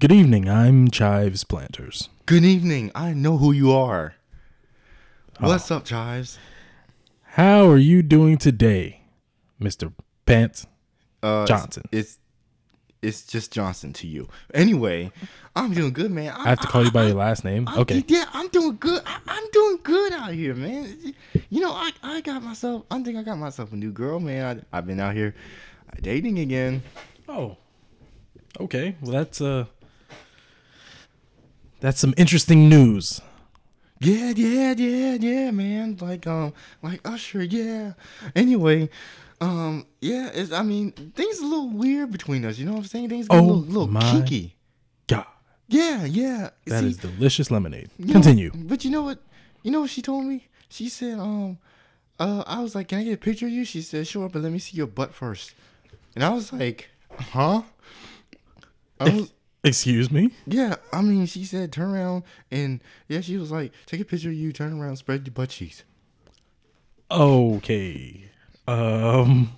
Good evening. I'm Chives Planters. Good evening. I know who you are. What's up, Chives? How are you doing today, Mister Pants Uh, Johnson? It's it's just Johnson to you. Anyway, I'm doing good, man. I have to call you by your last name. I'm- Okay. Yeah, I'm doing good. I, I'm doing good out here, man. You know, I, I got myself. I think I got myself a new girl, man. I, I've been out here dating again. Oh. Okay. Well, that's uh. That's some interesting news. Yeah, yeah, yeah, yeah, man. Like um, like Usher, yeah. Anyway, um, yeah. It's, I mean, things a little weird between us. You know what I'm saying? Things get a Oh, little, little my kinky. God, Yeah, yeah. that is See, delicious lemonade. you know- Continue. but you know what? You know what she told me? She said, um, uh, I was like, can I get a picture of you? She said, sure, but let me see your butt first. And I was like, huh? I was, Excuse me. yeah, I mean, she said, turn around, and yeah, she was like, take a picture of you, turn around, spread your butt cheeks. Okay. Um.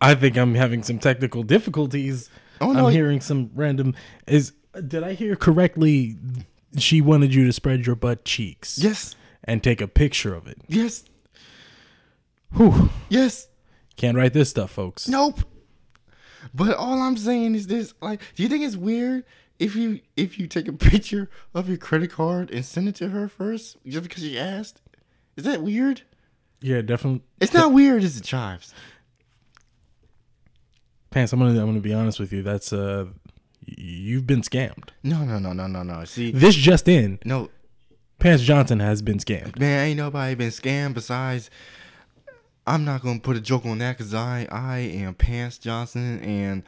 I think I'm having some technical difficulties. Oh, no, I'm hearing some random. Is did I hear correctly? She wanted you to spread your butt cheeks. Yes, And take a picture of it. yes, Whew. yes. Can't write this stuff, folks. Nope. But all I'm saying is this: like, do you think it's weird if you if you take a picture of your credit card and send it to her first just because she asked? Is that weird? Yeah, definitely. It's not weird, is it, Chives? Pants. I'm gonna. I'm gonna be honest with you. That's uh, you've been scammed. No, no, no, no, no, no. See, This just in. no, Pants Johnson has been scammed. man, ain't nobody been scammed besides. I'm not gonna put a joke on that because I I am Pants Johnson and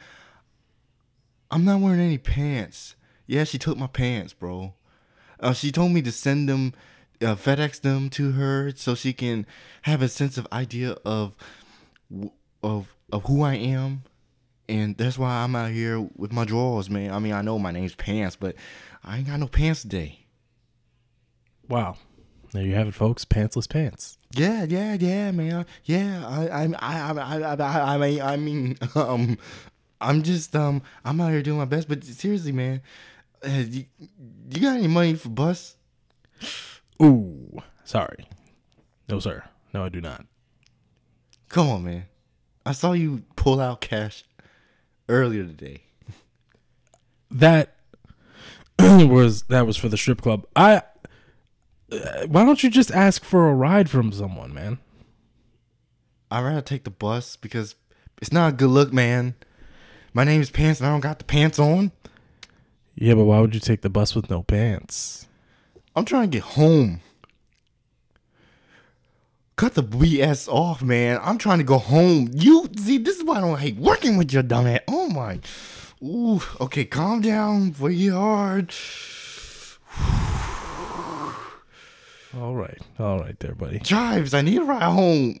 I'm not wearing any pants. Yeah, she took my pants, bro. Uh, she told me to send them, uh, FedEx them to her so she can have a sense of idea of of of who I am, and that's why I'm out here with my drawers, man. I mean, I know my name's Pants, but I ain't got no pants today. Wow. There you have it, folks. Pantsless pants. Yeah, yeah, yeah, man. Yeah, I, I, I, I, I, I, I mean, I mean, um, I'm just, um, I'm out here doing my best. But seriously, man, uh, you, you got any money for bus? Ooh. Sorry. No, sir. No, I do not. Come on, man. I saw you pull out cash earlier today. That was that was for the strip club. I. Uh, why don't you just ask for a ride from someone, man? I'd rather take the bus because it's not a good look, man. My name is Pants, and I don't got the pants on. Yeah, but why would you take the bus with no pants? I'm trying to get home. Cut the BS off, man. I'm trying to go home. You see, this is why I don't hate working with your dumb ass. Oh my. Ooh, okay, calm down. Way hard. All right, all right, there, buddy. Chives, I need a ride home.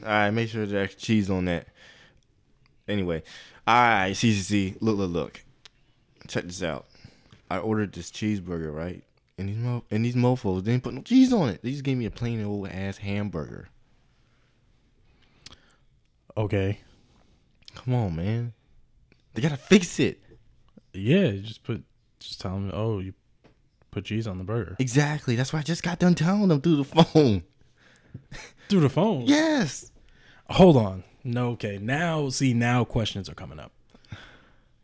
All right, make sure there's extra cheese on that. Anyway, all right, CCC, look, look, look. Check this out. I ordered this cheeseburger, right? And these mo- and these mofo's didn't put no cheese on it. They just gave me a plain old ass hamburger. Okay. Come on, man. They gotta fix it. Yeah, just put, just tell them. Oh, you put cheese on the burger Exactly. That's why I just got done telling them through the phone. through the phone. Yes. Hold on. No. Okay. Now, see, now questions are coming up.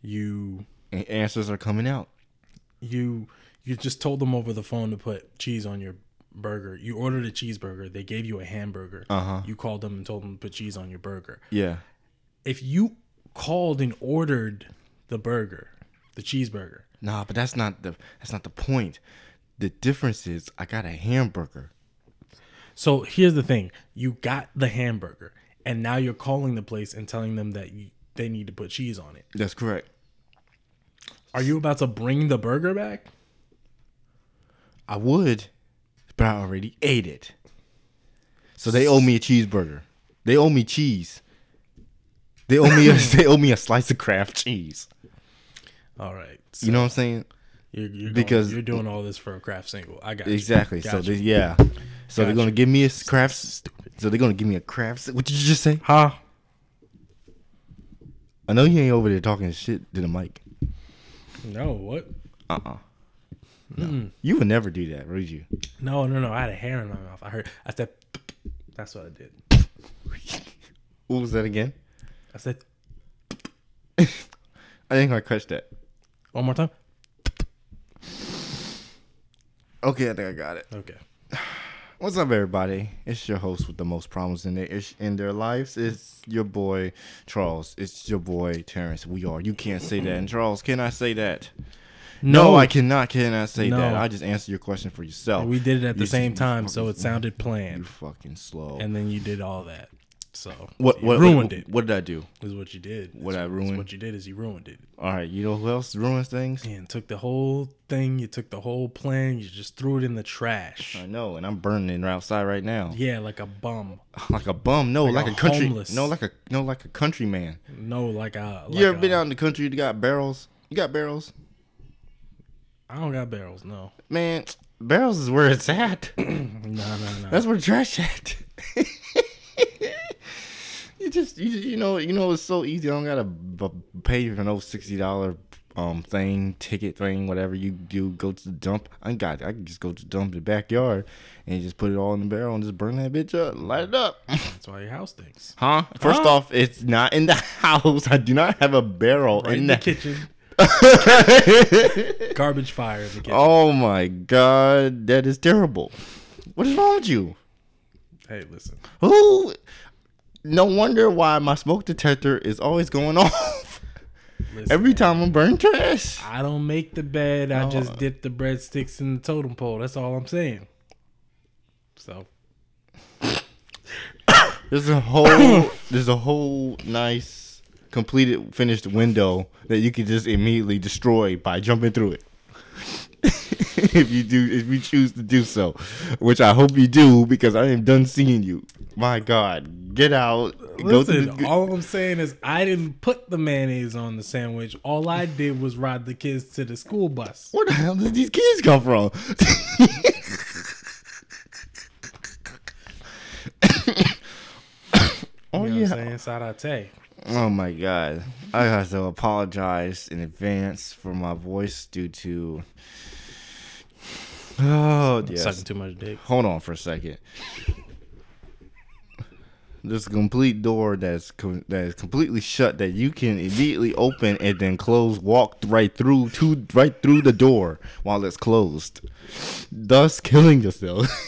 You, And answers are coming out. you, you just told them over the phone to put cheese on your burger. You ordered a cheeseburger. They gave you a hamburger. Uh-huh. You called them and told them to put cheese on your burger. Yeah. If you called and ordered the burger, the cheeseburger, Nah, but that's not the that's not the point. The difference is I got a hamburger. So here's the thing: you got the hamburger, and now you're calling the place and telling them that you, they need to put cheese on it. That's correct. Are you about to bring the burger back? I would, but I already ate it. So they owe me a cheeseburger. They owe me cheese. They owe me a they owe me a slice of Kraft cheese. All right. So, You know what I'm saying? You're, you're going- Because- you're doing all this for a craft single. I got you. Exactly. So Got they, you. yeah. So they're Got gonna you. give me a craft. So they're gonna give me a craft. What did you just say? Huh? I know you ain't over there talking shit to the mic. No, what? Uh uh No. Hmm. You would never do that, would you? No, no, no. I had a hair in my mouth. I heard. I said. That's what I did. What was that again? I said I think I crushed that. one more time. Okay, I think I got it. Okay. What's up, everybody? It's your host with the most problems in their ish- in their lives. It's your boy Charles. It's your boy Terrance. We are. You can't say that. And Charles, can I say that? No, I cannot. Cannot say No. that. I just answered your question for yourself. We did it at the same time, so it sounded planned. You fucking slow. and then you did all that. So what? you What? ruined what, it? What did I do? Is what you did. What I ruined? What you did is you ruined it. All right. You know who else ruins things? And took the whole thing. You took the whole plan. You just threw it in the trash. I know, and I'm burning it outside right now, Yeah, like a bum. like a bum. No, Like like, a a, country. homeless. No, like a no, like a country man. No, like a. Like you ever a- been out in the country? You got barrels. You got barrels, I don't got barrels. No. man. Barrels is where it's at. No, no, no. That's where trash at. you just you you know you know it's so easy. I don't gotta b- pay for no sixty dollar um thing ticket thing whatever you do. Go to the dump. I got I can just go to the dump in the backyard and just put it all in the barrel and just burn that bitch up, light it up. That's why your house stinks. Huh? First Huh? off, it's not in the house. I do not have a barrel Right in, in the the kitchen. Garbage fire in the kitchen. oh my god, that is terrible. What is wrong with you? Hey, listen. Who? No wonder why my smoke detector is always going off listen every man. time I burn trash. I don't make the bed. I Oh. just dip the breadsticks in the totem pole. That's all I'm saying. So There's a whole, there's a whole nice, completed, finished window that you can just immediately destroy by jumping through it. if you do, if you choose to do so, which I hope you do, because I am done seeing you. My God, get out. listen, go the, all I'm saying is I didn't put the mayonnaise on the sandwich. All I did was ride the kids to the school bus. Where the hell did these kids come from? oh You know yeah. what I'm oh, saying? Oh my god. I have to apologize in advance for my voice due to Oh yes. Sucking too much dick. Hold on for a second. There's a complete door that's com- that is completely shut that you can immediately open and then close, walk right through to right through the door while it's closed, thus killing yourself.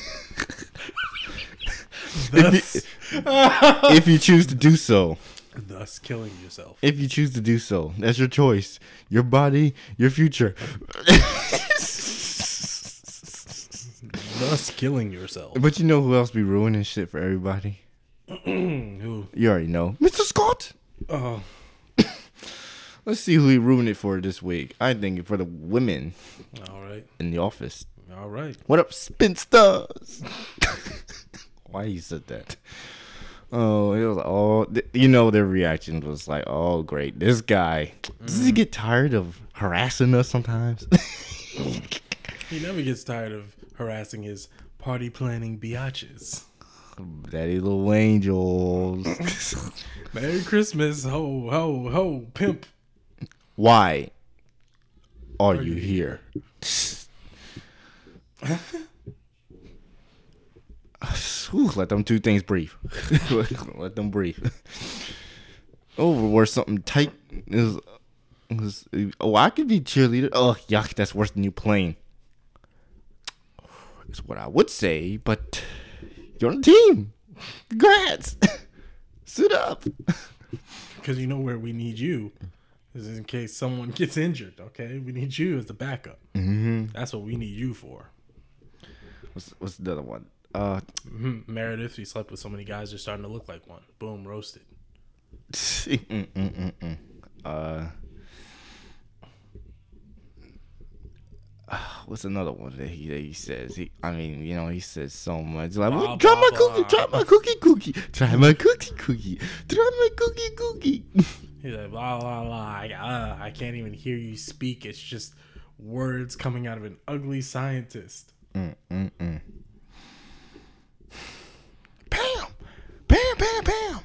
Thus, if you choose to do so. thus killing yourself. If you choose to do so, that's your choice. Your body, your future. Thus killing yourself. but you know who else be ruining shit for everybody? Who? You already know. Mr. Scott! Oh, Let's see who he ruined it for this week. I think for the women all right, in the office. all right. What up, spinsters? Why you said that? Oh, it was all. You know, their reaction was like, "Oh, great, this guy. Does he mm. get tired of harassing us sometimes?" He never gets tired of harassing his party planning biatches. Daddy little angels. Merry Christmas, ho ho ho, pimp. Why are you here? Let them two things breathe. let them breathe. Oh, where something tight is. is oh, I could be cheerleader. Oh, yuck, that's worse than you playing. Is what I would say, but you're on the team. Congrats. Suit up. Because you know where we need you is in case someone gets injured. Okay, we need you as the backup. Mm-hmm. That's what we need you for. What's, what's the other one? Uh, Mhm. Meredith, he slept with so many guys, they're starting to look like one. Boom, roasted. mm, mm, mm, mm. Uh, what's another one that he that he says? He, I mean, you know, he says so much. Like, Blah, try my cookie, try my cookie, cookie, try my cookie, cookie, try my cookie, cookie. He's like blah blah blah. I, uh, I can't even hear you speak. It's just Words coming out of an ugly scientist. Mm, mm, mm. Pam! Pam, Pam, Pam!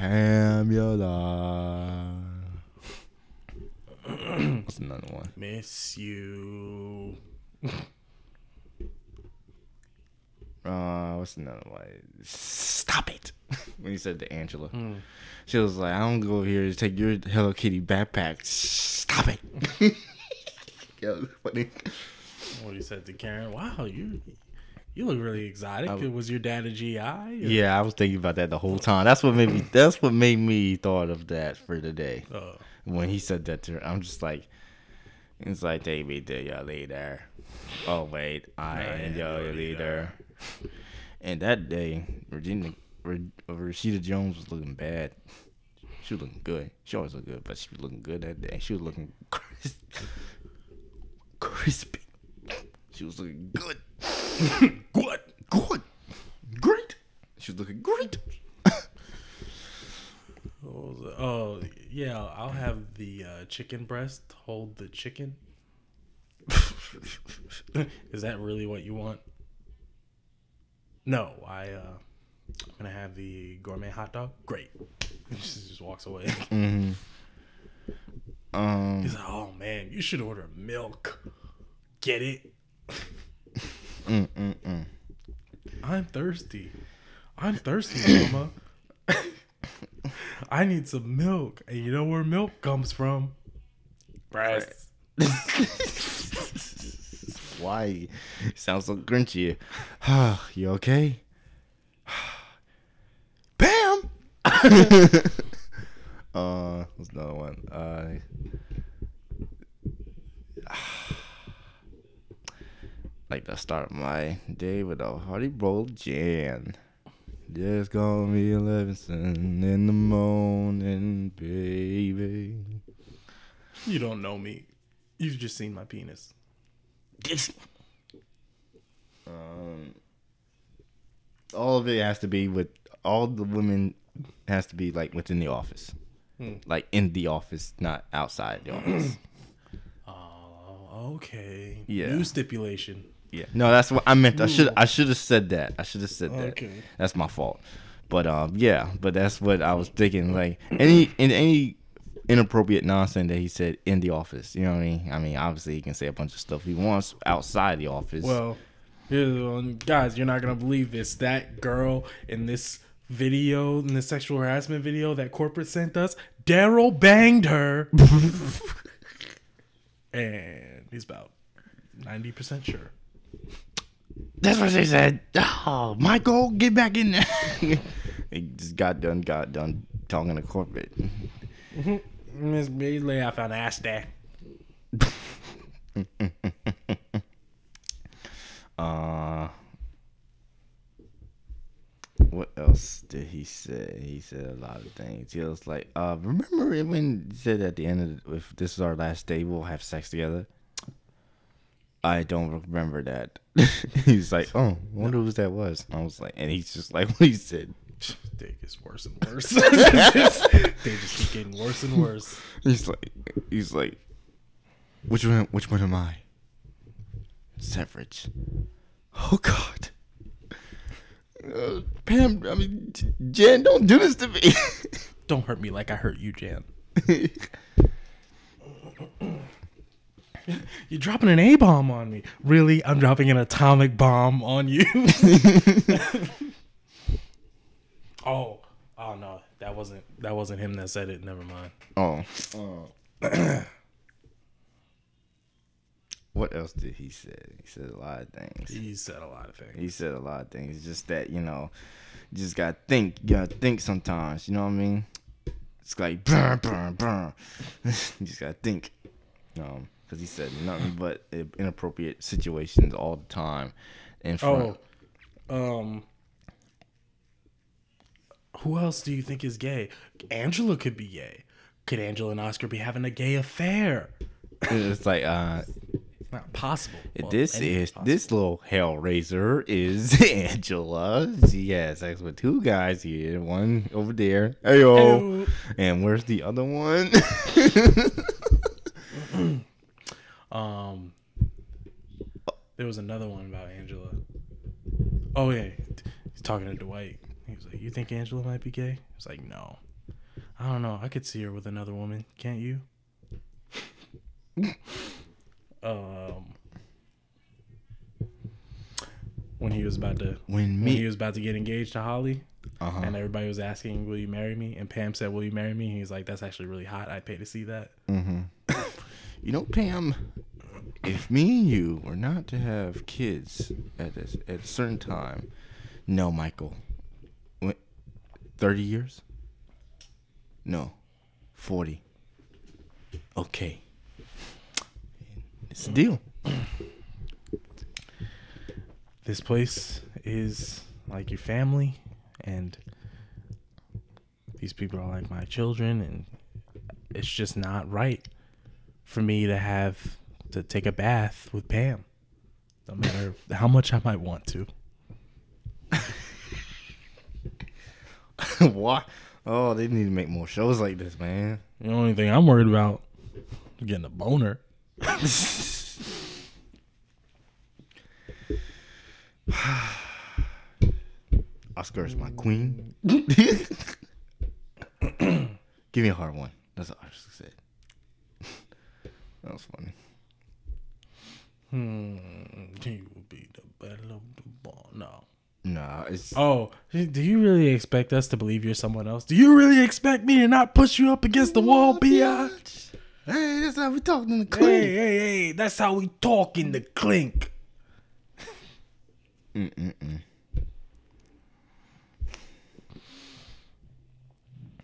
Pamela. What's another one? Miss you. Uh, what's another one? Stop it! when he said to Angela, she was like, "I don't go here to take your Hello Kitty backpack. Stop it!" Yo, funny. What he said to Karen. Wow, you you look really exotic. was your dad a GI? or- Yeah, I was thinking about that the whole time. That's what made me. That's what made me thought of that for today. Uh, When he said that to her, I'm just like, it's like they be there, your leader. Oh wait, I am your leader. And that day, Regina, Re- Rashida Jones was looking bad. She was looking good. She always looked good, but she was looking good that day. She was looking crisp, crispy. She was looking good. good, good, great. She was looking great. Oh yeah, I'll have the uh, chicken breast hold the chicken. Is that really what you want? No, I uh, I'm gonna have the gourmet hot dog. Great. She just walks away. Mm-hmm. Um. He's like, oh man, you should order milk. Get it? Mm, mm, mm. I'm thirsty. I'm thirsty, mama. I need some milk. And you know where milk comes from? Breasts. Why? Sounds so grinchy. you okay? Bam! uh, what's another one? Uh, like to start my day with a hearty bowl of Jan. Just call me Levinson in the morning, baby. You don't know me. You've just seen my penis. Um, all of it has to be with all the women has to be like within the office, Hmm. like in the office, not outside the office. Oh, okay. Yeah. New stipulation. Yeah, no, that's what I meant. I should I should have said that. I should have said that. Okay. That's my fault. But um, yeah, but that's what I was thinking. Like any in any inappropriate nonsense that he said in the office. You know what I mean? I mean, obviously he can say a bunch of stuff he wants outside the office. Well, here's the one. guys, you're not gonna believe this. That girl in this video, in the sexual harassment video that corporate sent us, Darryl banged her, and he's about ninety percent sure. That's what they said. Oh, Michael, get back in there. he just got done, got done talking to corporate. Miss Beesly, I found ass there. Uh, what else did he say? He said a lot of things. He was like, uh, remember when he said at the end of if this is our last day, we'll have sex together? I don't remember that. he's like, oh, I wonder who that was. I was like, and he's just like, what he said. They gets worse and worse. they just keep getting worse and worse. He's like, he's like, which one? Which one am I? Severage. Oh God. Uh, Pam, I mean, Jan, don't do this to me. Don't hurt me like I hurt you, Jan. You're dropping an A bomb on me. Really? I'm dropping an atomic bomb on you. oh, oh no, that wasn't that wasn't him that said it. Never mind. oh. what else did he say? He said a lot of things. He said a lot of things. He said a lot of things. Just that you know, you just gotta think. You gotta think sometimes. You know what I mean? It's like burn, burn, burn. you just gotta think. Um, because he said nothing but inappropriate situations all the time. In front. Oh, um, who else do you think is gay? Angela could be gay. Could Angela and Oscar be having a gay affair? it's like uh, it's Not possible. Well, this is possible. this little hellraiser is Angela. She has sex with two guys here, one over there. Heyo. Heyo. And where's the other one? There was another one about Angela. Oh yeah, he's talking to Dwight. He was like, "You think Angela might be gay?" He's like, "No, I don't know. I could see her with another woman. Can't you?" um, when he was about to When when he was about to get engaged to Holly, uh-huh. and everybody was asking, "Will you marry me?" And Pam said, "Will you marry me?" And he's like, "That's actually really hot. I'd pay to see that." Mm-hmm. You know, Pam, if me and you were not to have kids at a, at a certain time, no, Michael, what, thirty years? No, forty. Okay, it's a deal. this place is like your family and these people are like my children and it's just not right for me to have to take a bath with Pam no matter how much I might want to Why? Oh, they need to make more shows like this, man. the only thing I'm worried about is getting a boner Oscar is my queen. Give me a hard one. That's what Oscar said. That was funny. hmm he will be the battle of the ball no Nah, it's Oh, do you really expect us to believe you're someone else? Do you really expect me to not push you up against the wall, Bi? Hey, that's how we talking in the clink. Hey, hey, hey, that's how we talk in the clink. Mm-mm-mm.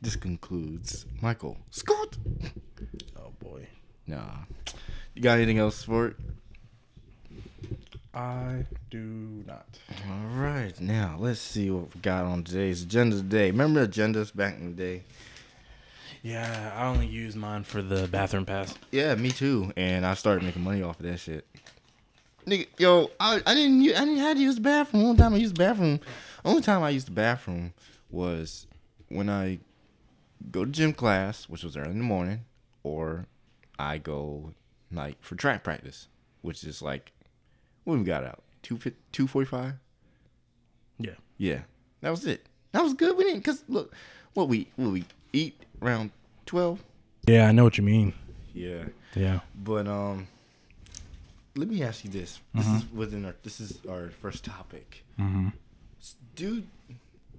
This concludes Michael Scott. Boy. Nah, you got anything else for it? I do not. All right, now let's see what we got on today's agenda today. Remember agendas back in the day? Yeah, I only use mine for the bathroom pass. Yeah, me too. And I started making money off of that shit. Nigga, yo, I, I didn't I didn't have to use the bathroom. Only time I used the bathroom, only time I used the bathroom was when I go to gym class, which was early in the morning, or I go like for track practice, which is like when we got out two two forty five. Yeah. Yeah, that was it. That was good. We didn't cause look, what we what we eat around twelve. Yeah, I know what you mean. Yeah. Yeah. But um, let me ask you this. This is within our. This is our first topic. Mm-hmm. Dude,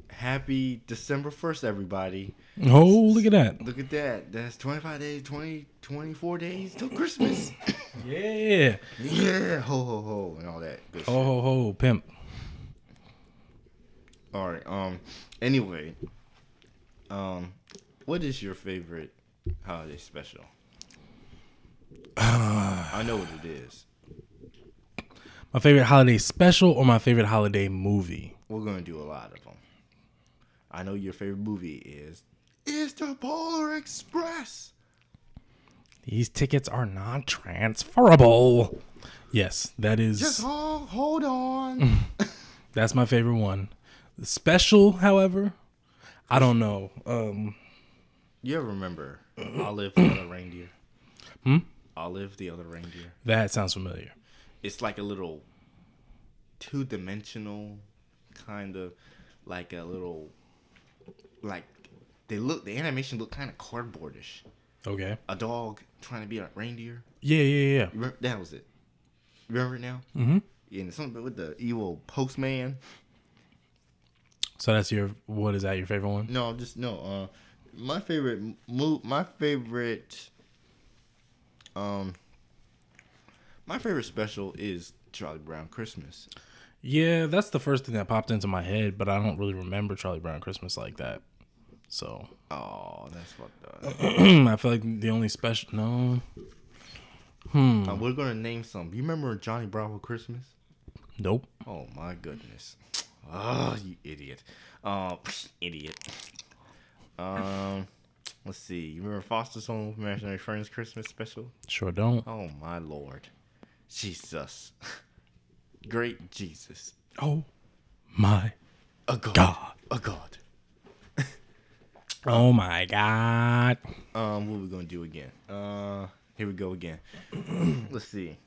happy December first, everybody. Oh, look at that. Look at that. That's twenty five days, 20, 24 days till Christmas. Yeah. yeah, ho ho ho, and all that. Good Ho ho ho, pimp. All right. Um. Anyway, um, what is your favorite holiday special? I know what it is. My favorite holiday special or my favorite holiday movie? We're gonna do a lot of them. I know your favorite movie is is the Polar Express. These tickets are not transferable. Yes, that is Just hold, hold on. that's my favorite one. The special, however, I don't know. Um you ever remember Olive the other reindeer? Hmm? Olive the other reindeer. that sounds familiar. It's like a little two dimensional kind of like a little like they look the animation look kind of cardboardish. Okay. A dog trying to be a reindeer. Yeah, yeah, yeah. Remember, that was it. Remember it now? Mm-hmm. Yeah, and something with the evil postman. So that's your what is that your favorite one? No, just no. Uh, my favorite move. My favorite. Um. My favorite special is Charlie Brown Christmas. Yeah, that's the first thing that popped into my head, but I don't really remember Charlie Brown Christmas like that. So Oh, that's fucked up. I feel like the only special no. Hmm. Uh, we're gonna name some. You remember Johnny Bravo Christmas? Nope. Oh my goodness. Oh, you idiot. Um, idiot. Um, let's see. You remember Foster's Home Imaginary Friends Christmas special? Sure don't. Oh my lord, Jesus, great Jesus, Oh my a god, God. a god. Oh my god. Um, what we gonna do again? Uh, here we go again. let's see.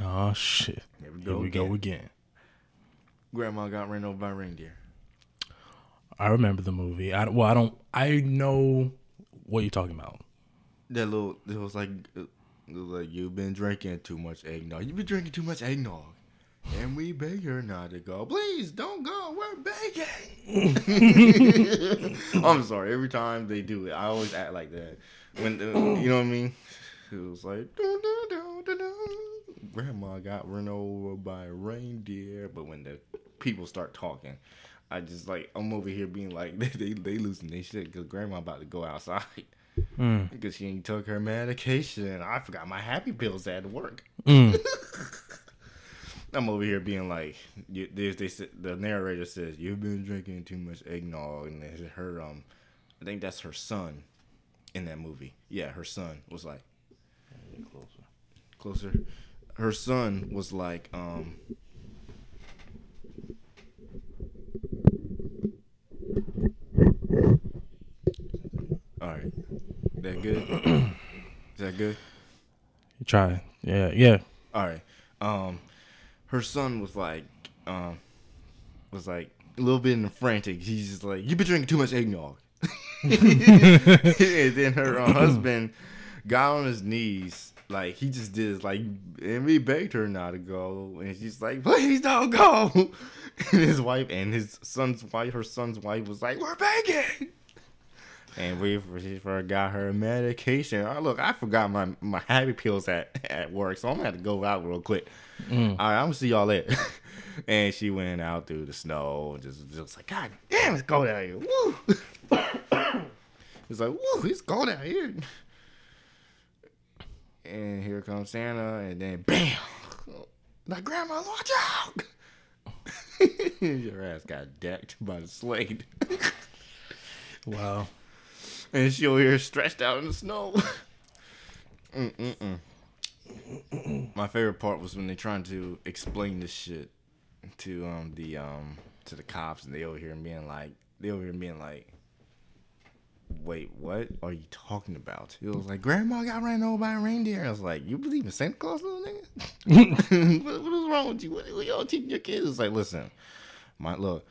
Oh shit. Here we Here go we go again. again. Grandma got ran over by a reindeer. I remember the movie. I well, I don't. I know what you're talking about. That little, it was like, it was like you've been drinking too much eggnog. You've been drinking too much eggnog, and we beg her not to go. Please don't go. We're begging. I'm sorry. Every time they do it, I always act like that. When the, you know what I mean? It was like, doo, doo, doo, doo, doo. Grandma got run over by a reindeer. But when the people start talking, I just like I'm over here being like they they, they losing their shit because grandma about to go outside Mm. because she ain't took her medication. I forgot my happy pills at work. Mm. I'm over here being like, you, they, they said the narrator says you've been drinking too much eggnog, and her um, I think that's her son, in that movie. Yeah, her son was like closer. Closer. Her son was like um. All right, that good? Is that good? Try. Yeah. Yeah. All right. Um, her son was like, um, was like a little bit in frantic. He's just like, "You've been drinking too much eggnog." and then her uh, husband got on his knees, like he just did, like, and we begged her not to go, and she's like, "Please don't go." And his wife and his son's wife, her son's wife, was like, "We're begging." And we forgot her medication. Oh, look, I forgot my, my happy pills at, at work, so I'm gonna have to go out real quick. Mm. All right, I'm gonna see y'all later. and she went out through the snow, and just just like, God damn, it's cold out here. Woo! it's like, woo, it's cold out here. And here comes Santa, and then bam, like Grandma, watch out! Your ass got decked by the slate. Wow. And she over here stretched out in the snow. Mm-mm-mm. My favorite part was when they trying to explain this shit to um the um to the cops, and they over here being like, they over here being like, "Wait, what are you talking about?" It was like, "Grandma got ran over by a reindeer." I was like, "You believe in Santa Claus, little nigga? what, what is wrong with you? What, what y'all teaching your kids?" It's like, listen, my look,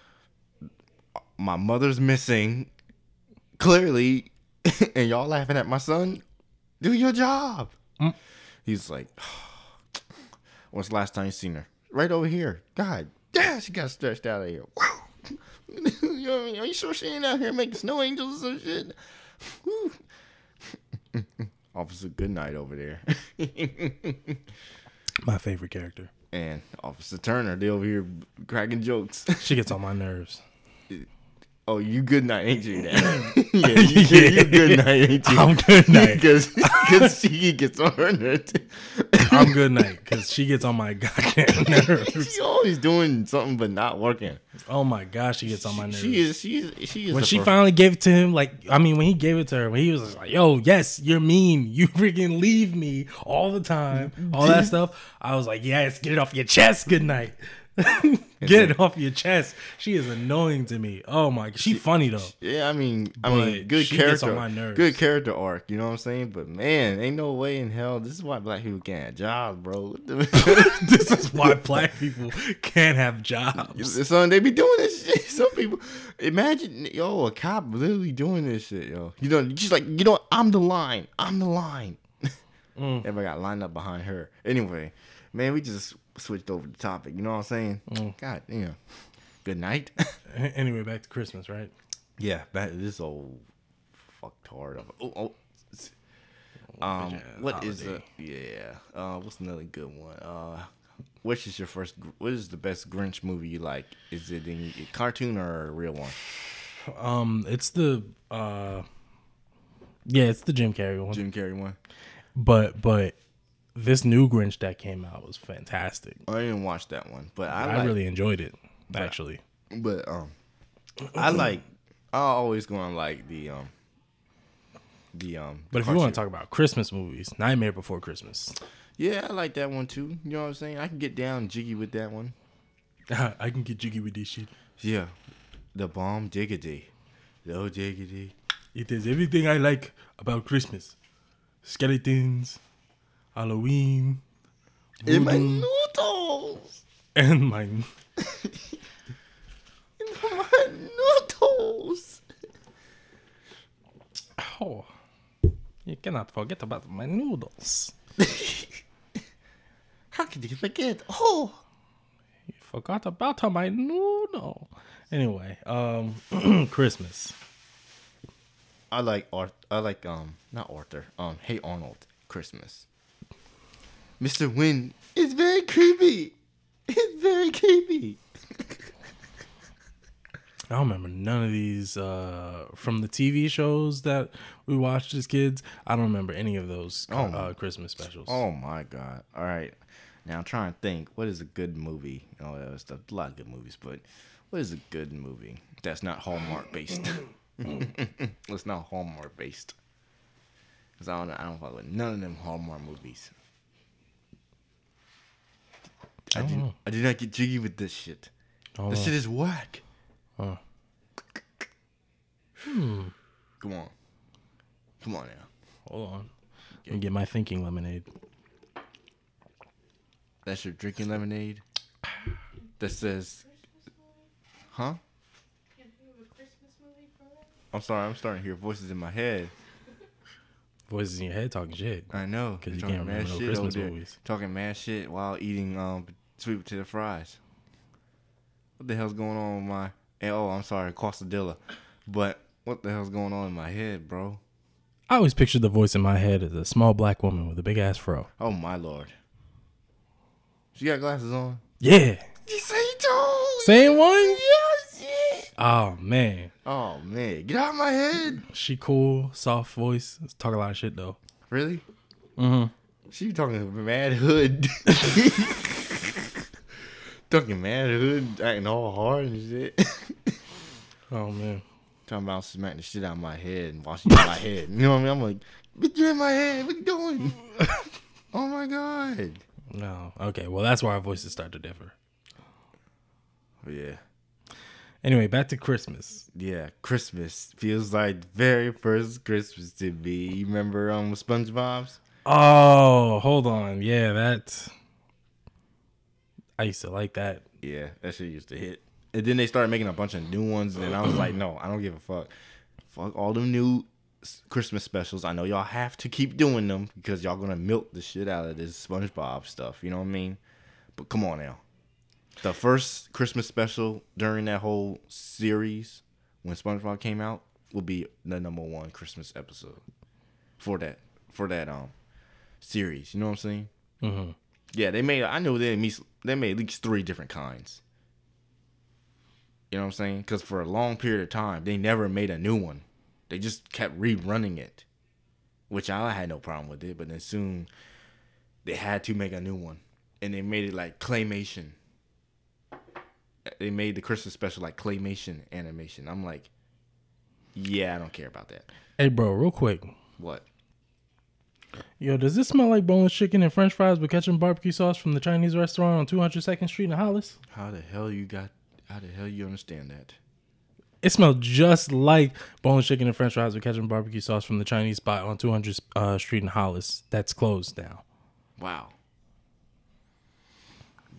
my mother's missing clearly, and y'all laughing at my son. Do your job. Mm. He's like, when's the last time you seen her? Right over here. God, damn, she got stretched out of here. You know I mean? Are you sure she ain't out here making snow angels or some shit? Officer Goodnight over there. My favorite character. and Officer Turner, they over here cracking jokes. She gets on my nerves. Oh, you good night, ain't you? Yeah, you, you, you good night, ain't you? I'm good night. Because she gets on her nerves. I'm good night because she gets on my goddamn nerves. she always doing something but not working. Oh my gosh, she gets on my nerves. She is. She is. She is. when she finally gave it to him, like I mean, when he gave it to her, when he was like, "Yo, yes, you're mean. You freaking leave me all the time, all that stuff." I was like, "Yes, get it off your chest. Good night. get it off your chest." She is annoying to me. Oh my, she funny though. Yeah, I mean, I mean, good she character, on my nerves. good character arc. You know what I'm saying? But man, ain't no way in hell. This is why black people can't have jobs, bro. This is why black people can't have jobs. Son, they be doing this shit. Some people imagine, yo, a cop literally doing this shit, yo. You know, she's like, you know? I'm the line. I'm the line. Mm. Everybody got lined up behind her. Anyway, man, we just switched over the topic. You know what I'm saying? Mm. God, damn. Good night. Anyway, back to Christmas, right? yeah, that this old fucked hard of. Oh, oh. Um, Yeah, what is holiday. a yeah? Uh, what's another good one? Uh, which is your first? What is the best Grinch movie you like? Is it in a cartoon or a real one? Um, it's the uh, yeah, it's the Jim Carrey one. Jim Carrey one. But but this new Grinch that came out was fantastic. I didn't watch that one, but I, I, like, really enjoyed it. Actually, But um, I like. I always gonna like the um, the um. but if you want to talk about Christmas movies, Nightmare Before Christmas, yeah, I like that one too. You know what I'm saying? I can get down jiggy with that one. I can get jiggy with this shit. Yeah, the bomb diggity, low diggity. It is everything I like about Christmas: skeletons, Halloween, In my noodles. and my In my noodles. oh, you cannot forget about my noodles. How could you forget? Oh. You forgot about my noodle. Anyway, um, Christmas. I like Art. I like um not Arthur. Um, Hey Arnold. Christmas. Mr. Hyunh is very creepy. It's very creepy. I don't remember none of these uh, from the TV shows that we watched as kids. I don't remember any of those Oh. uh, Christmas specials. Oh my god. All right. Now I'm trying to think. What is a good movie? Oh, there's a lot of good movies, but what is a good movie that's not Hallmark based? it's not Hallmark based. Cause I don't. I don't fuck with none of them Hallmark movies. I, I don't know. I do not get jiggy with this shit. Hold This shit is whack. Oh. Come on. Come on now. Hold on. Let me get my thinking lemonade. That's your drinking lemonade. That says, huh? I'm sorry. I'm starting to hear voices in my head. Voices in your head talking shit. I know. Because you can't remember no Christmas movies. Talking mad shit while eating um sweet potato fries. What the hell's going on with my? Oh, I'm sorry, Quasadilla. But what the hell's going on in my head, bro? I always pictured the voice in my head as a small black woman with a big ass fro. Oh my lord. She got glasses on. Yeah. You say Joe? Same one? Yes, yeah. Oh man. Oh man, get out of my head. She cool, soft voice. Talk a lot of shit though. Really? Mm-hmm. She talking mad hood. talking mad hood, acting all hard and shit. Oh man. talking about smacking the shit out of my head and washing my head. You know what I mean? I'm like, bitch, you in my head. What you doing? oh my god. No. Okay. Well, that's why our voices start to differ. Yeah. Anyway, back to Christmas. Yeah, Christmas feels like very first Christmas to me. You remember um SpongeBob's? Oh, hold on. Yeah, that. I used to like that. Yeah, that shit used to hit. And then they started making a bunch of new ones, and I was like, no, I don't give a fuck. Fuck all the new Christmas specials. I know y'all have to keep doing them because y'all gonna milk the shit out of this SpongeBob stuff. You know what I mean? But come on now. The first Christmas special during that whole series when SpongeBob came out will be the number one Christmas episode for that for that um series. You know what I'm saying? Mm-hmm. Yeah, they made. I know they made they made at least three different kinds. You know what I'm saying? Because for a long period of time, they never made a new one. They just kept rerunning it, which I had no problem with it. But then soon, they had to make a new one, and they made it like claymation. They made the Christmas special like claymation animation. I'm like, yeah, I don't care about that. Hey, bro, real quick. What? Yo, does this smell like boneless chicken and French fries with ketchup and barbecue sauce from the Chinese restaurant on 202nd Street in Hollis? How the hell you got? How the hell you understand that? It smelled just like boneless chicken and French fries with ketchup and barbecue sauce from the Chinese spot on 200 uh, Street in Hollis. That's closed now. Wow.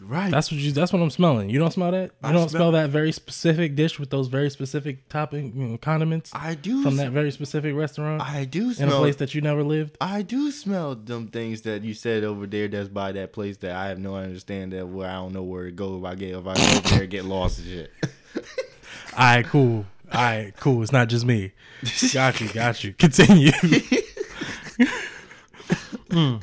Right. That's what you. That's what I'm smelling. You don't smell that. You I don't smell- smell that very specific dish with those very specific topping you know, condiments I do from that very specific restaurant I do in a place that you never lived. I do smell them things that you said over there. That's by that place that I have no understand that where I don't know where to go if I get if I go over there get lost and shit. All right, cool. All right, cool. It's not just me. Got you. Got you. Continue. Mm.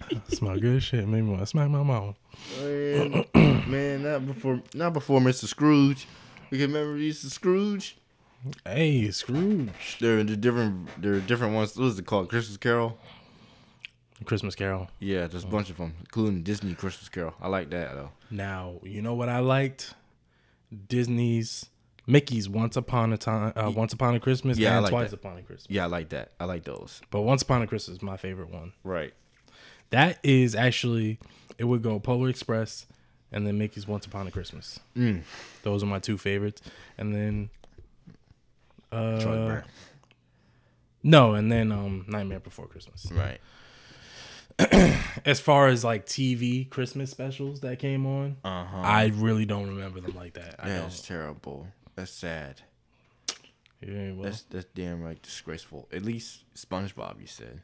Smell good shit. Maybe want to smack my mouth. Man, man, not before not before Mr. Scrooge. You can remember Mr. Scrooge? Hey, Scrooge. There are the different there are different ones. What is it called? Christmas Carol. Christmas Carol. Yeah, there's a bunch of them, including Disney Christmas Carol. I like that though. Now, you know what I liked? Disney's Mickey's Once Upon a Time, uh, Once Upon a Christmas, Yeah, and like Twice that. Upon a Christmas. Yeah, I like that. I like those. But Once Upon a Christmas is my favorite one. Right. That is actually, it would go Polar Express and then Mickey's Once Upon a Christmas. Mm. Those are my two favorites. And then, uh, no, and then um, Nightmare Before Christmas. Right. as far as like TV Christmas specials that came on, Uh huh. I really don't remember them like that. I That's terrible. That's sad. Yeah, well, That's that's damn right disgraceful. At least SpongeBob, you said.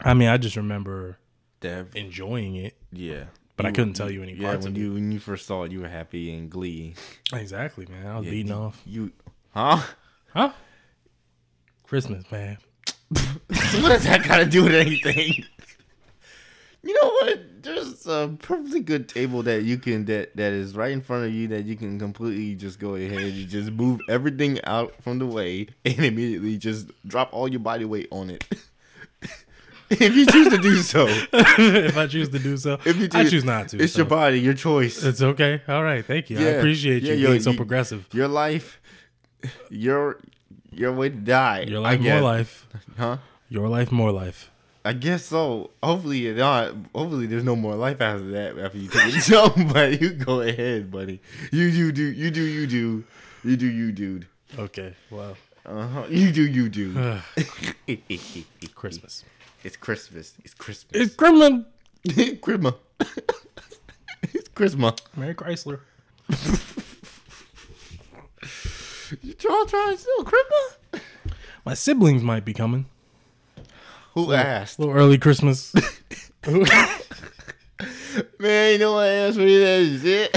I mean, I just remember Dev. enjoying it, Yeah. but I couldn't tell you any Yeah, parts when of you when you first saw it, you were happy and glee. Exactly, man. I was Yeah, beating you, off. You, huh? Huh? Christmas, man. what does that got to do with anything? You know what? There's a perfectly good table that you can that that is right in front of you that you can completely just go ahead and just move everything out from the way and immediately just drop all your body weight on it. if you choose to do so, if I choose to do so, if you I choose not to. It's so. your body, your choice, It's okay. All right. Thank you. I Yeah. appreciate you yo, being so you- progressive. your life, your your way to die. Your I life, more life. huh? Your life, more life. I guess so. Hopefully not. Hopefully there's no more life after that. After you take a jump, but you go ahead, buddy. You you do you do you do you do you dude. Okay. Well, Uh huh. You do you do. Christmas. It's Christmas. It's Christmas. It's Christmas. It's Christmas. it's Christmas. Mary Chrysler. You try trying to steal Christmas? My siblings might be coming. Who asked? A little early Christmas. Man, you know what asked me that shit.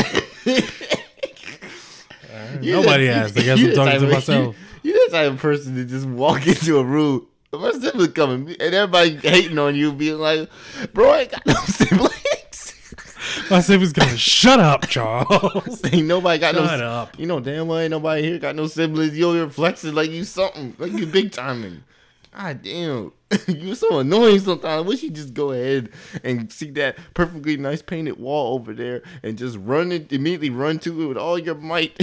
You Nobody the- asked. I guess you I'm talking to of- myself. You, you the type of person to just walk into a room. My siblings coming, and everybody hating on you, being like, "Bro, I got no siblings." My siblings going, shut up, Charles. ain't nobody got no. Shut up. You know damn well ain't nobody here got no siblings. Yo, You over here flexing like you something, like you big timing. God damn, You're so annoying sometimes. I wish you just go ahead and see that perfectly nice painted wall over there and just run it immediately, run to it with all your might.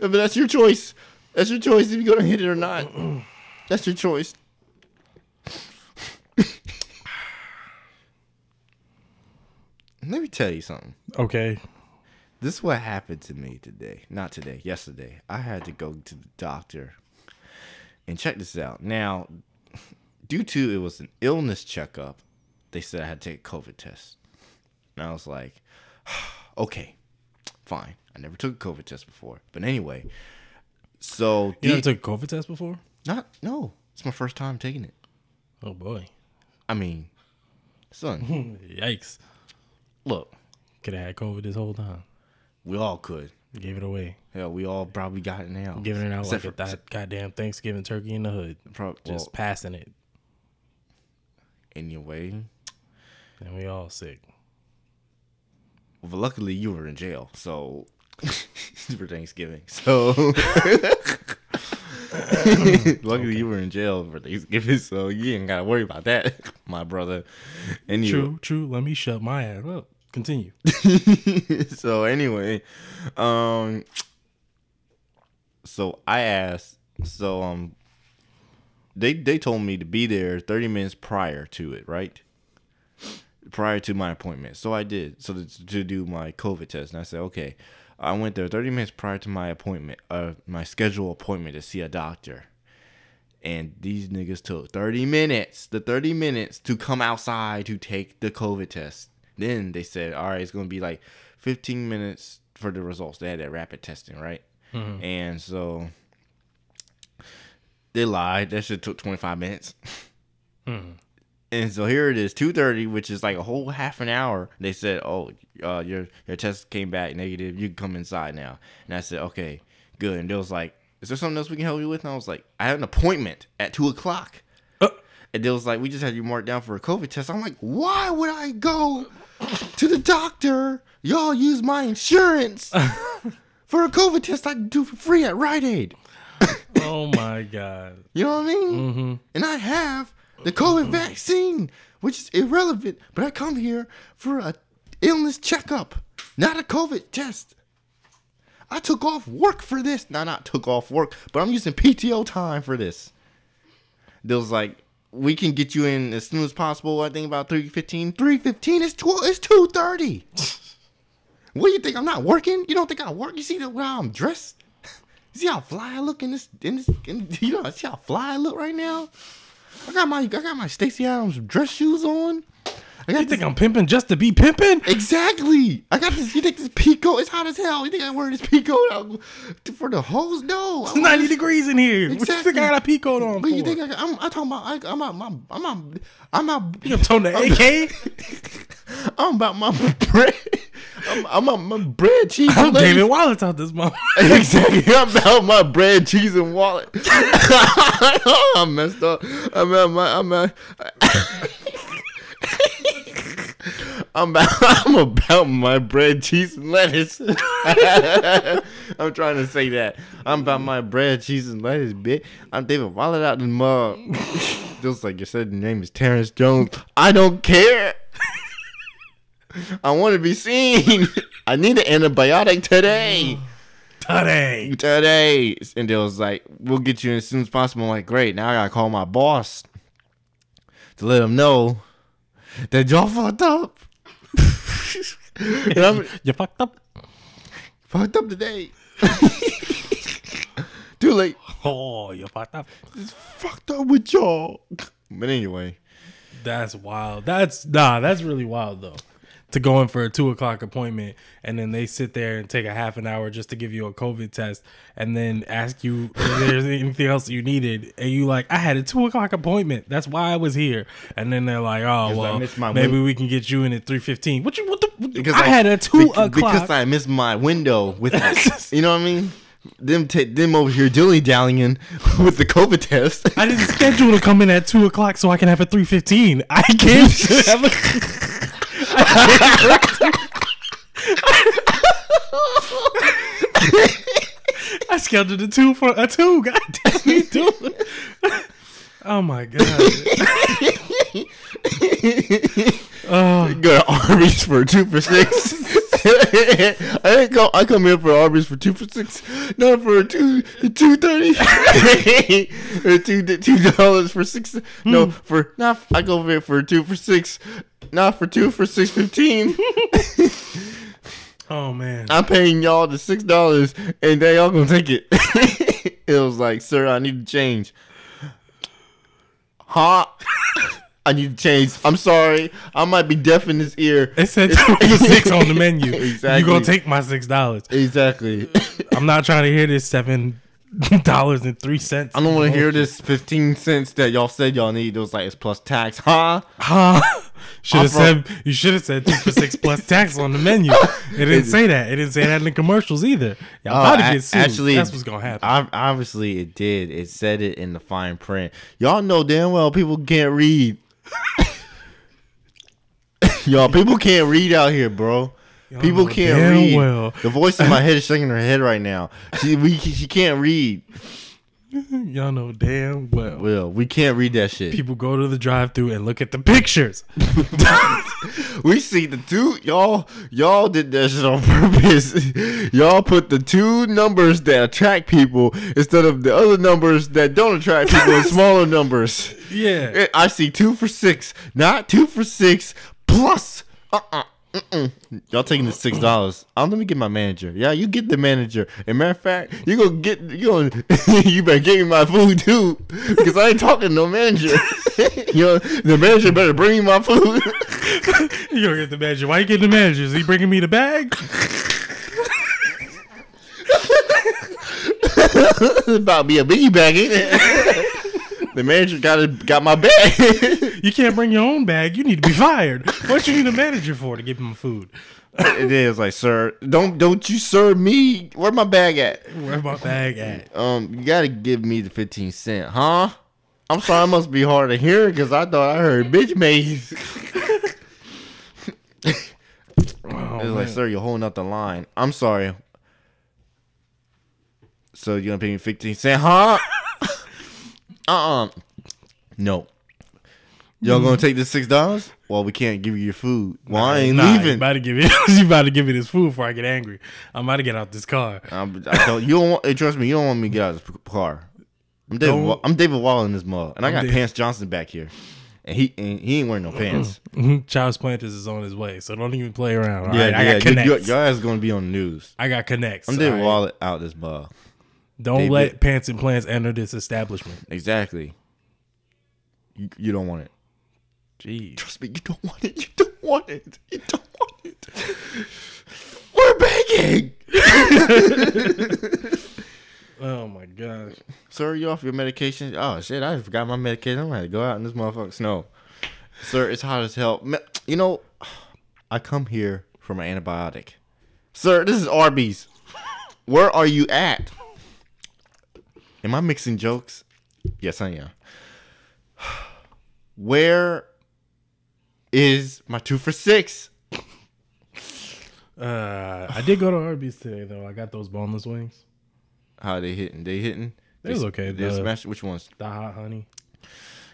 but that's your choice. That's your choice if you're gonna hit it or not. That's your choice. Let me tell you something. Okay. This is what happened to me today. Not today, yesterday. I had to go to the doctor. And check this out. Now, due to it was an illness checkup, they said I had to take a COVID test. And I was like, okay, fine. I never took a COVID test before. But anyway, so You never the- took a COVID test before? Not no. It's my first time taking it. Oh, boy. I mean, son, Yikes. look, Could have had COVID this whole time. we all could. Gave it away. Hell, we all probably got it now. Giving it out Except like for- that goddamn Thanksgiving turkey in the hood. Pro- Just well, passing it. anyway. And we all sick. Well, luckily you were in jail, so for Thanksgiving. So luckily you were in jail for Thanksgiving, so you ain't gotta worry about that, my brother. Anyway, True, true. Let me shut my ass up. Continue. so anyway, um, so I asked, so um, they they told me to be there thirty minutes prior to it, right? Prior to my appointment, so I did. So to, to do my COVID test, and I said, okay, I went there thirty minutes prior to my appointment, uh, my scheduled appointment to see a doctor. And these niggas took 30 minutes, the 30 minutes to come outside to take the COVID test. Then they said, all right, it's going to be like 15 minutes for the results. They had that rapid testing, right? And so they lied. That shit took 25 minutes. And so here it is, 2:30, which is like a whole half an hour. They said, "Oh, uh, your your test came back negative. You can come inside now." And I said, "Okay, good." And they was like, "Is there something else we can help you with?" And I was like, "I had an appointment at two o'clock." Uh. And they was like, "We just had you marked down for a COVID test." I'm like, "Why would I go to the doctor? Y'all use my insurance for a COVID test I can do for free at Rite Aid." Oh my god. You know what I mean? Mm-hmm. And I have the COVID vaccine, which is irrelevant, but I come here for a illness checkup, not a COVID test. I took off work for this. No, not took off work, but I'm using PTO time for this. They was like, we can get you in as soon as possible. I think about 315. 315 is 12, it's 230. what do you think? I'm not working? You don't think I work? You see the, how I'm dressed? You see how fly I look in this, in this, in, you know, see how fly I look right now? I got my I got my Stacy Adams dress shoes on. I got You think I'm pimping just to be pimping? Exactly. I got this. You think this peacoat? It's hot as hell. You think I'm wearing this peacoat for the hoes? No. It's 90 degrees in here. Exactly. What you think I got a peacoat on But for? you think I, got- I'm? I'm talking about. I, I'm out. My, I'm out. I'm out. you gonna tone the AK? I'm about my bread. I'm, I'm about my bread, cheese, I'm and lettuce. David Wallace out this month. Exactly. I'm about my bread, cheese, and wallet. I messed up. I'm at my. I'm at. I'm about, I'm about my bread, cheese, and lettuce. I'm trying to say that. I'm about my bread, cheese, and lettuce, bitch. I'm David Wallet out in the mug. Just like you said, the name is Terrance Jones. I don't care. I want to be seen. I need an antibiotic today. Today. Today. And they was like, we'll get you in as soon as possible. I'm like, great. Now I got to call my boss to let him know that y'all fucked up. and I'm You fucked up. fucked up today. Too late. Oh, you fucked up. It's fucked up with y'all. But anyway, That's wild. That's nah. That's really wild though. To go in for a two o'clock appointment and then they sit there and take a half an hour just to give you a COVID test and then ask you if there's anything else you needed and you like I had a two o'clock appointment. That's why I was here. And then they're like, oh well, maybe win- we can get you in at three fifteen. What you what the? Because I, had a two o'clock. because I missed my window with that. you know what I mean. Them t- them over here dilly dallying with the COVID test. I didn't schedule to come in at two o'clock so I can have a three fifteen. I can't have a. I scheduled a two for a two. God damn me, dude. Oh my god. oh, Go to Arby's for two for six. I didn't go. I come here for Arby's for two for six, not for two two thirty. or two two dollars for six. No, Hmm. for not. I go here for two for six, not for two for six fifteen. oh man. I'm paying y'all the six dollars, and they all gonna take it. it was like, sir, I need to change. Huh? I need to change. I'm sorry. I might be deaf in this ear. It said two for six on the menu. Exactly. You gonna take my six dollars? Exactly. I'm not trying to hear this seven dollars and three cents. I don't want to hear this 15 cents that y'all said y'all need. It was like, it's plus tax. Huh? Huh? Should have said you should have said two for six plus tax on the menu. It didn't say that. It didn't say that in the commercials either. Y'all Oh, about to get sued. actually, that's what's gonna happen. ob- Obviously, it did. It said it in the fine print. Y'all know damn well people can't read. y'all, people can't read out here, bro. People can't read. well. The voice in my head is shaking her head right now. She, we, she can't read. Y'all know damn well. Well, we can't read that shit. People go to the drive-through and look at the pictures. We see the two y'all y'all did that shit on purpose. y'all put the two numbers that attract people instead of the other numbers that don't attract people in smaller numbers. Yeah. I see two for six, not two for six plus. Uh uh-uh, uh. Y'all taking the six dollars. Um, let me get my manager. Yeah, you get the manager. And matter of fact, you gonna get you gonna you better give me my food too, because I ain't talking to no manager. you know, the manager better bring me my food. You gonna get the manager. Why you getting the manager? Is he bringing me the bag? It's about be a biggie bag, ain't it? The manager got got my bag. You can't bring your own bag. You need to be fired. What you need a manager for to give him food? it is like, sir, don't don't you serve me? Where my bag at? Where my bag at? Um, you gotta give me the fifteen cent, huh? I'm sorry, it must be hard to hear because I thought I heard bitch maze. Oh, It's like, sir, you're holding up the line. I'm sorry. So you gonna pay me fifteen cent, huh? Uh uh No. Y'all gonna take the six dollars? Well, we can't give you your food. Well, I ain't Nah, You leaving. about to give me. you about to give me this food before I get angry. I'm about to get out this car. I'm, I don't. You don't want. hey, Trust me. You don't want me to get out of this car. I'm David. Don't- Wa- I'm David Wall in this mug, and I got David- Pants Johnson back here, and he and he ain't wearing no pants. Charles Planters is on his way, so don't even play around. all yeah, right? I got Your, your, connects. ass is gonna be on the news. I got connects. I'm David all right? Wall out this mug. Don't David- let pants and plants enter this establishment. Exactly. You, you don't want it. Jeez. Trust me, you don't want it. You don't want it. You don't want it. We're begging. Oh my gosh. Sir, you off your medication? Oh shit, I forgot my medication. I'm gonna go out in this motherfucking snow. Sir, it's hot as hell. You know, I come here for my antibiotic. Sir, this is Arby's. Where are you at? Am I mixing jokes? Yes, I am. Where is my two for six? Uh, I did go to Arby's today though. I got those boneless wings. How they hitting? They hitting? It was okay. They The- smashed. Which ones? The hot honey.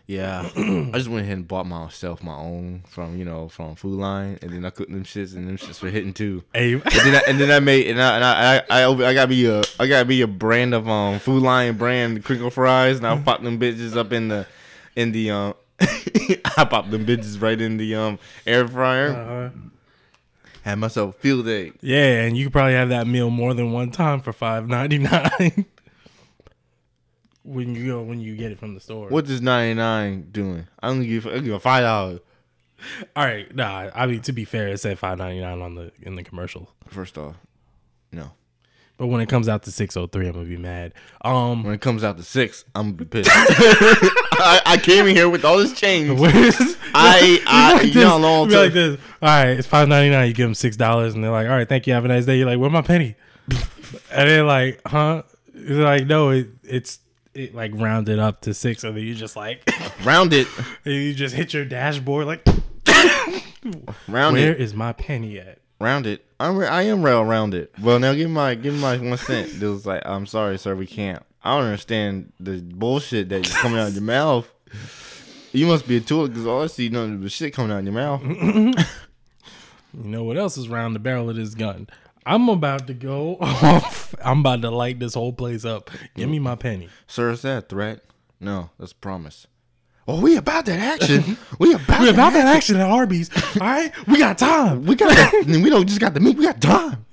Yeah, I just went ahead and bought myself my own from you know from Food Lion, and then I cooked them shits, and them shits were hitting too. Hey, And then I, and then I made and I and I I, I, I got me a I got me a brand of um Food Lion brand crinkle fries, and I popped them bitches up in the in the um I popped them bitches right in the um air fryer. uh, Had myself field day. yeah, and you could probably have that meal more than one time for five ninety nine. when you go when you get it from the store. What is ninety nine doing? I only give I give a five dollars. All right, nah. I mean, to be fair, it said five ninety nine on the in the commercial. First off, no. But when it comes out to six oh three, I'm gonna be mad. Um, When it comes out to six, I'm gonna be pissed. I, I came in here with all this change. I, I, like you this, know, long like this. All right, it's five ninety nine. You give them six dollars, and they're like, "All right, thank you. Have a nice day." You're like, "Where my penny?" and they're like, "Huh?" It's like, "No, it, it's it like rounded up to six, and then you just like round it, you just hit your dashboard like, round "Where it, is my penny at?" round it. I'm, I am rail rounded. Well, now give me my, give me my one cent. It was like, I'm sorry, sir, we can't. I don't understand the bullshit that's coming out of your mouth. You must be a tool because all I see, nothing the shit coming out of your mouth. You know what else is round the barrel of this gun? I'm about to go off. I'm about to light this whole place up. Give me my penny. Sir, is that a threat? No, that's a promise. Oh, we about that action. we about, that about that action. at Arby's. All right, we got time. We got. we don't just got the meat. We got time.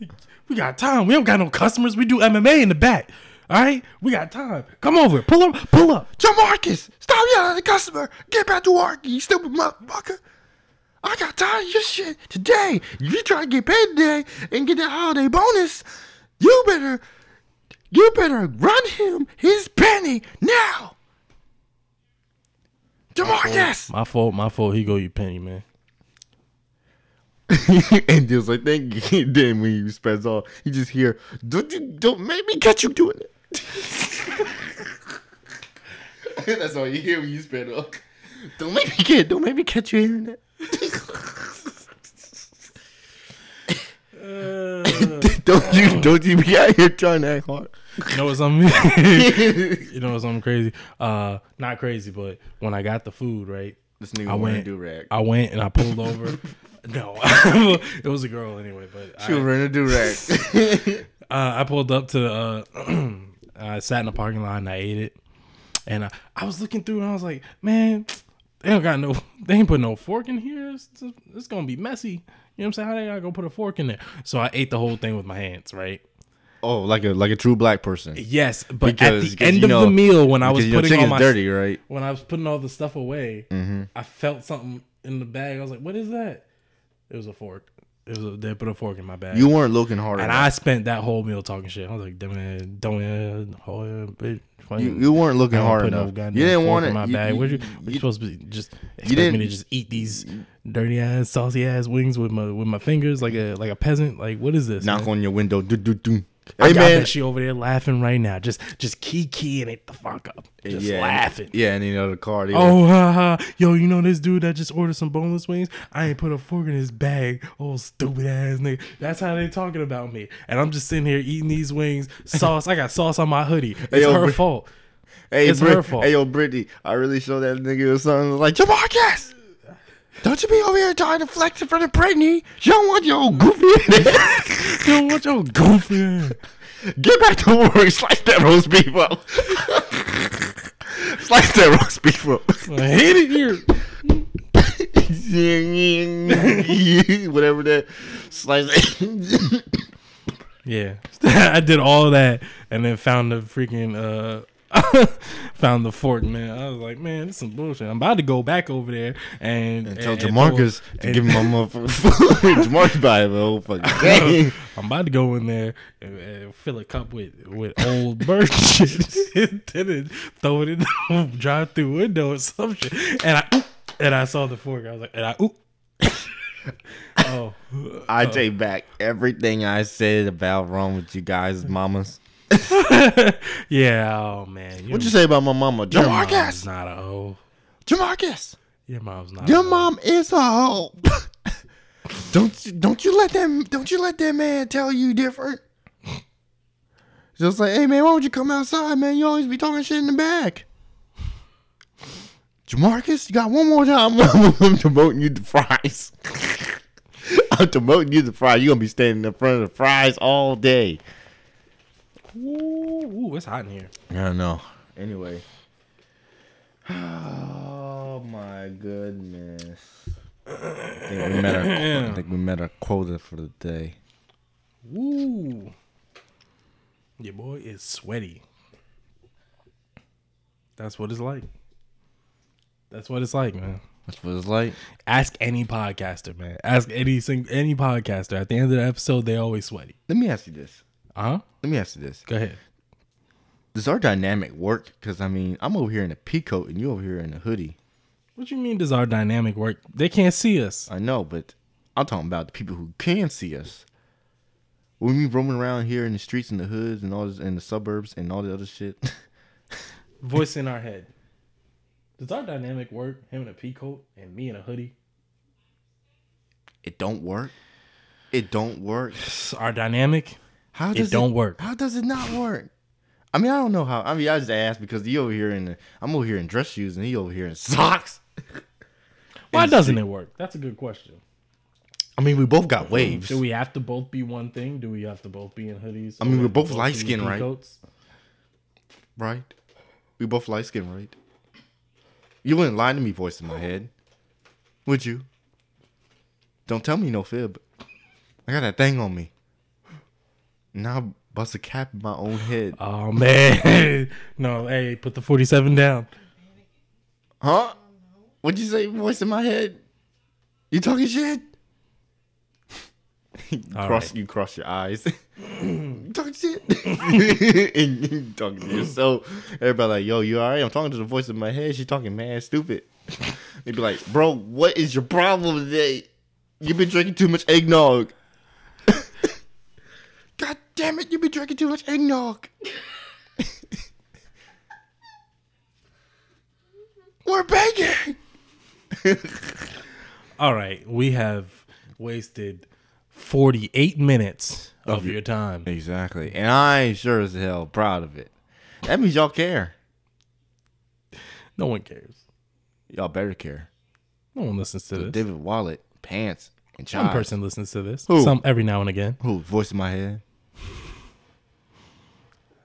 We got time. We don't got no customers. We do MMA in the back. All right, we got time. Come over. Pull up. Pull up. Jamarcus, stop yelling at the customer. Get back to work, you stupid motherfucker. I got tired of your shit today. If you try to get paid today and get that holiday bonus, you better, you better run him his penny now. Jamarcus. My fault. My fault. He go you penny man. and just like thank you. Then when you spends all, you just hear, don't you, don't make me catch you doing it. That's all you hear when you spend all. Don't make me get, don't make me catch you hearing that. don't you, don't you be out here trying to act hard. You know what's something? you know what's something crazy? Uh, not crazy, but when I got the food, right? This nigga I wearing went. do rag. I went and I pulled over. no, it was a girl anyway. But She was I, wearing a do rag. uh, I pulled up to. Uh, I sat in the parking lot and I ate it. And I, I was looking through and I was like, man, they don't got no. They ain't put no fork in here. It's, it's gonna be messy. You know what I'm saying? How they gotta go put a fork in there? So I ate the whole thing with my hands, right? oh, like a like a true black person. Yes, but Because- at the end you of know- the meal, when I was putting all my dirty, right? when I was putting all the stuff away, Mm-hmm. I felt something in the bag. I was like, "What is that?" It was a fork. It was a, they put a fork in my bag. You weren't looking hard and enough. I spent that whole meal talking shit. I was like, "Damn don't yeah, bitch." You, you weren't looking hard no enough. goddamn you didn't want in it. my You- bag. you- what you, you- you supposed to be just expect me didn't- to just eat these dirty ass, saucy ass wings with my with my fingers like a like a peasant? Like what is this? knock man? on your window. Do, do, do. I Hey got man, that she over there laughing right now. Just just key keying it the fuck up. Just yeah, laughing. Yeah, and you know the car. Oh, ha, ha. yo, you know this dude that just ordered some boneless wings? I ain't put a fork in his bag. Oh, stupid ass nigga. That's how they talking about me. And I'm just sitting here eating these wings. Sauce. I got sauce on my hoodie. It's yo, her Bri- fault. Hey, It's her fault. Hey, yo, Brittany, I really showed that nigga or something. Like, Jamarcus, don't you be over here trying to flex in front of Brittany. You don't want your old goofy ass. Yo, what your goofy ass? Get back to work. Slice that roast beef up. Slice that roast beef up. I hate it here. Whatever that. Slice. Yeah. I did all that and then found the freaking uh Found the fork, man. I was like, man, this is some bullshit. I'm about to go back over there and, And tell and- Jamarcus and- to give him my motherfucker. Jamarcus him a whole fucking game. I'm about to go in there and, fill a cup with with old bird shit, and then throw it in the drive-through window or some shit. And I oop, and I saw the fork. I was like, and I oop. oh, I oh. take back everything I said about wrong with you guys, mamas. yeah. Oh man, What'd you say about my mama? Your mom's Jamarcus! not a hoe. Jamarcus! Your mom's not. Your a hoe. mom is a hoe. don't you, don't you let them don't you let that man tell you different. Just like, hey man, why don't you come outside, man? You always be talking shit in the back. Jamarcus, you got one more time. I'm demoting you to fries. I'm demoting you to fries. You're gonna be standing in front of the fries all day. Ooh, ooh, it's hot in here. I don't know. Anyway. Oh my goodness. I think we met our, I think we met our quota for the day. Woo. Your boy is sweaty. That's what it's like. That's what it's like, man. That's what it's like. Ask any podcaster, man. Ask any sing- any podcaster. At the end of the episode, they always sweaty. Let me ask you this. Uh huh. Let me ask you this. Go ahead. Does our dynamic work? Because I mean, I'm over here in a pea coat and you over here in a hoodie. What you mean? Does our dynamic work? They can't see us. I know, but I'm talking about the people who can see us. When we mean roaming around here in the streets and the hoods and all this in the suburbs and all the other shit. Voice in our head. Does our dynamic work? Him in a pea coat and me in a hoodie. it don't work. It don't work. Our dynamic. How It does don't work. How does it not work? I mean, I don't know how. I mean, I just asked because he over here in the, I'm over here in dress shoes and he over here in socks. Why doesn't it work? That's a good question. I mean, we both got waves. Do we have to both be one thing? Do we have to both be in hoodies? I mean, we're we both light skin, right? coats? right? We both light skin, right? You wouldn't lie to me, voice in my head, would you? Don't tell me no fib. I got that thing on me. Now bust a cap in my own head. Oh man, no! Hey, put the forty-seven down. Huh? What'd you say, voice in my head? You talking shit? you, All cross, right. you cross your eyes. you talking shit? and you talking to yourself. Everybody like, yo, you alright? I'm talking to the voice in my head. She talking mad stupid. They'd be like, bro, what is your problem today? You've been drinking too much eggnog. God damn it, you've been drinking too much eggnog. We're begging. All right, we have wasted forty-eight minutes of, Of your- your time. Exactly. And I ain't sure as hell proud of it. That means y'all care. No one cares. Y'all better care. No one listens to this. David Wallet, pants, and One child. person listens to this. Who? Some every now and again. Who? Voice in my head?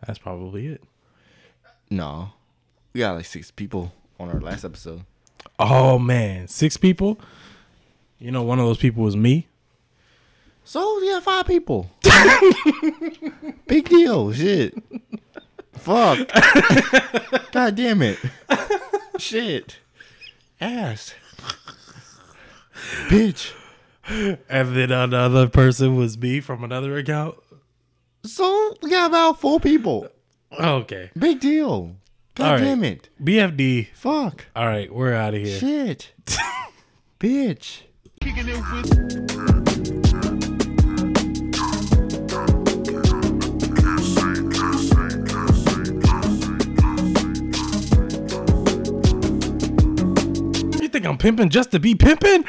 That's probably it. No. We got like six people on our last episode. Oh man, six people. You know, one of those people was me. So yeah, five people. Big deal. Shit. Fuck. God damn it. Shit. Ass. Bitch. And then another person was me from another account. So we got about four people. Okay. Big deal. God right. damn it. BFD. Fuck. All right, we're out of here. Shit. Bitch. You think I'm pimping just to be pimping?